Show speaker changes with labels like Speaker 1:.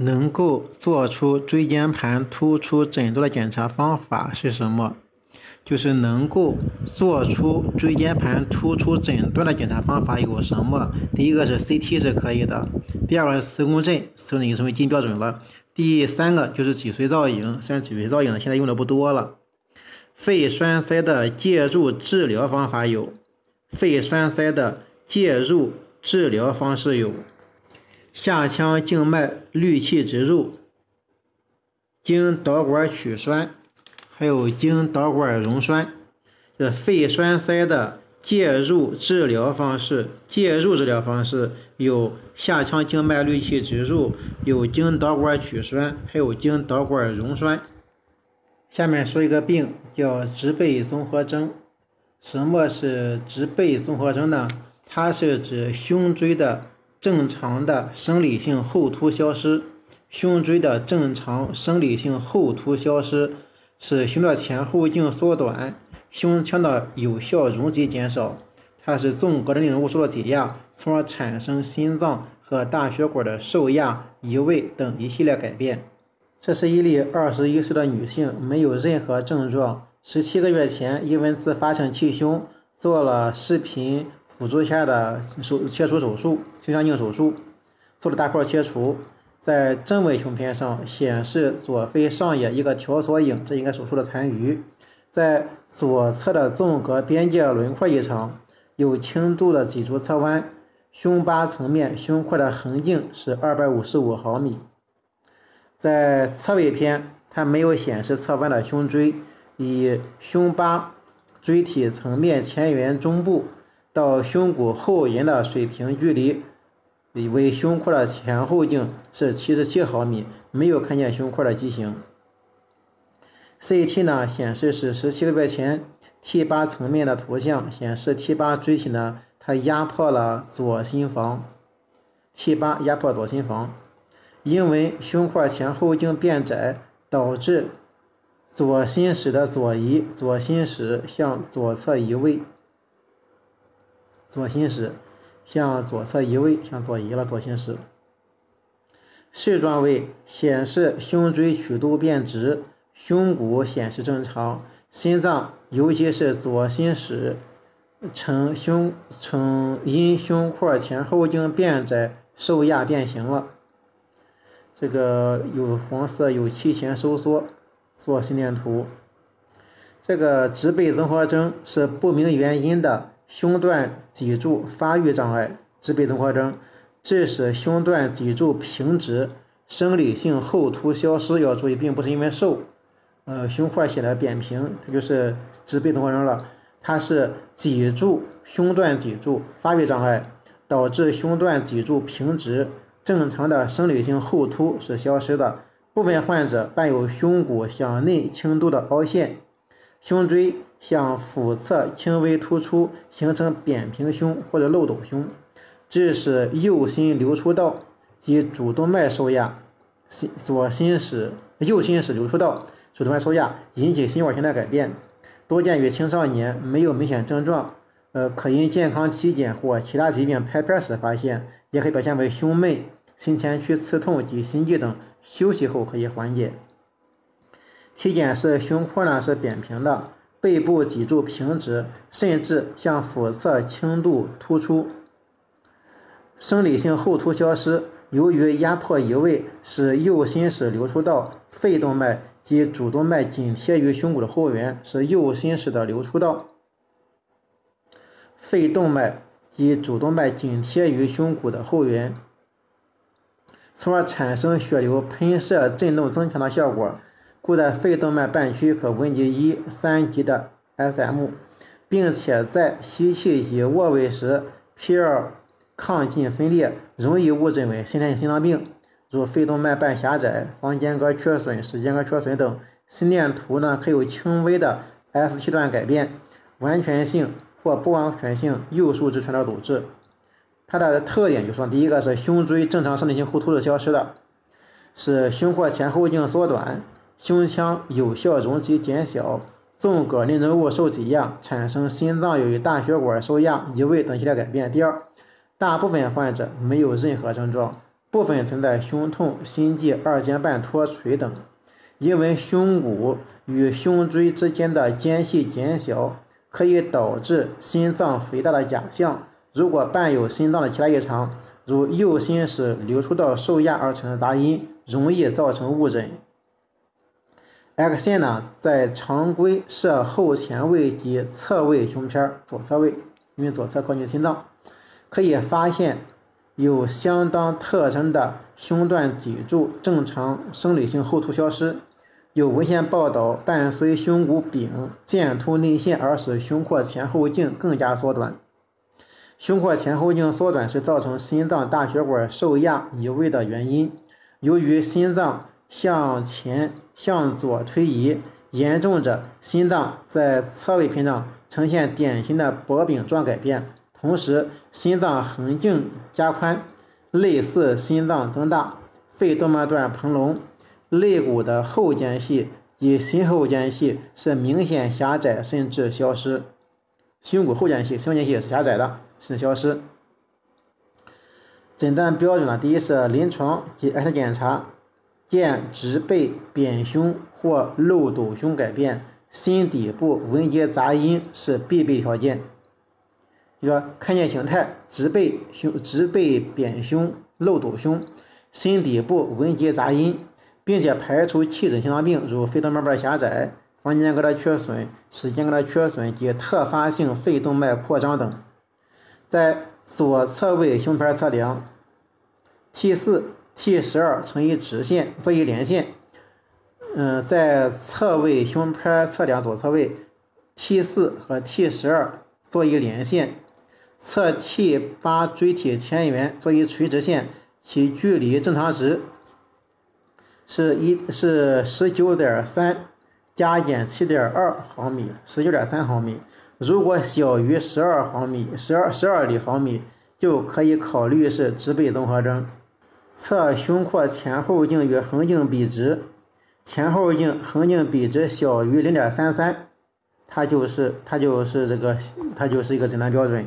Speaker 1: 能够做出椎间盘突出诊断的检查方法是什么？就是能够做出椎间盘突出诊断的检查方法有什么？第一个是 CT 是可以的，第二个是磁共振，磁共振已经成为金标准了。第三个就是脊髓造影，虽然脊髓造影现在用的不多了。肺栓塞的介入治疗方法有，肺栓塞的介入治疗方式有。下腔静脉滤器植入、经导管取栓，还有经导管溶栓。这肺栓塞的介入治疗方式，介入治疗方式有下腔静脉滤器植入，有经导管取栓，还有经导管溶栓。下面说一个病叫直背综合征。什么是直背综合征呢？它是指胸椎的。正常的生理性后凸消失，胸椎的正常生理性后凸消失，使胸的前后径缩短，胸腔的有效容积减少。它是纵隔的内容物受到挤压，从而产生心脏和大血管的受压、移位等一系列改变。这是一例二十一岁的女性，没有任何症状，十七个月前因为自发性气胸做了视频。辅助下的手切除手术，胸腔镜手术做了大块切除，在正位胸片上显示左肺上叶一个条索影，这应该手术的残余。在左侧的纵隔边界轮廓异常，有轻度的脊柱侧弯，胸八层面胸廓的横径是二百五十五毫米。在侧位片，它没有显示侧弯的胸椎，以胸八椎体层面前缘中部。到胸骨后沿的水平距离为胸廓的前后径是七十七毫米，没有看见胸廓的畸形。CT 呢显示是十七个月前 T 八层面的图像，显示 T 八椎体呢它压迫了左心房，T 八压迫左心房，因为胸廓前后径变窄，导致左心室的左移，左心室向左侧移位。左心室向左侧移位，向左移了。左心室视状位显示胸椎曲度变直，胸骨显示正常，心脏尤其是左心室呈胸呈因胸廓前后径变窄受压变形了。这个有黄色有气前收缩，做心电图。这个直背综合征是不明原因的。胸段脊柱发育障碍，直背综合征，致使胸段脊柱平直，生理性后凸消失。要注意，并不是因为瘦，呃，胸廓显得扁平，它就是直背综合征了。它是脊柱胸段脊柱发育障碍，导致胸段脊柱平直，正常的生理性后凸是消失的。部分患者伴有胸骨向内轻度的凹陷，胸椎。向腹侧轻微突出，形成扁平胸或者漏斗胸，致使右心流出道及主动脉受压，心左心室右心室流出道主动脉受压，引起心管形态改变，多见于青少年，没有明显症状，呃，可因健康体检或其他疾病拍片时发现，也可以表现为胸闷、心前区刺痛及心悸等，休息后可以缓解。体检是胸廓呢是扁平的。背部脊柱平直，甚至向腹侧轻度突出，生理性后凸消失。由于压迫移位，使右心室流出道、肺动脉及主动脉紧贴于胸骨的后缘，是右心室的流出道、肺动脉及主动脉紧贴于胸骨的后缘，从而产生血流喷射、震动增强的效果。故在肺动脉瓣区可闻及一三级的 SM，并且在吸气及卧位时，P2 抗进分裂，容易误诊为先天性心脏病，如肺动脉瓣狭窄、房间隔缺损、室间隔缺损等。心电图呢，可有轻微的 ST 段改变，完全性或不完全性右数值传导阻滞。它的特点就是说，第一个是胸椎正常生理性后凸是消失的，是胸廓前后径缩短。胸腔有效容积减小，纵隔内容物受挤压，产生心脏由于大血管受压、移位等系列改变。第二，大部分患者没有任何症状，部分存在胸痛、心悸、二尖瓣脱垂等。因为胸骨与胸椎之间的间隙减小，可以导致心脏肥大的假象。如果伴有心脏的其他异常，如右心室流出到受压而产生杂音，容易造成误诊。X 线呢，在常规摄后前位及侧位胸片左侧位，因为左侧靠近心脏，可以发现有相当特征的胸段脊柱正常生理性后凸消失。有文献报道，伴随胸骨柄剑突内陷而使胸廓前后径更加缩短。胸廓前后径缩短是造成心脏大血管受压移位的原因。由于心脏向前向左推移，严重者心脏在侧位屏障呈现典型的薄饼状改变，同时心脏横径加宽，类似心脏增大，肺动脉段膨隆。肋骨的后间隙及心后间隙是明显狭窄甚至消失，胸骨后间隙、心后间隙是狭窄的甚至消失。诊断标准呢，第一是临床及 X 检查见直背扁胸或漏斗胸改变，心底部闻觉杂音是必备条件。就说看见形态直背胸、直背扁胸、漏斗胸，心底部闻觉杂音。并且排除器质心脏病，如肺动脉瓣狭窄、房间隔的缺损、室间隔的缺损及特发性肺动脉扩张等。在左侧位胸片测量，T 四、T 十二乘以直线，做一连线。嗯，在侧位胸拍测量左侧位 T 四和 T 十二做一连线，测 T 八椎体前缘做一垂直线，其距离正常值。是一是十九点三加减七点二毫米，十九点三毫米。如果小于十二毫米，十二十二厘毫米，就可以考虑是直背综合征。测胸廓前后径与横径比值，前后径横径比值小于零点三三，它就是它就是这个它就是一个诊断标准。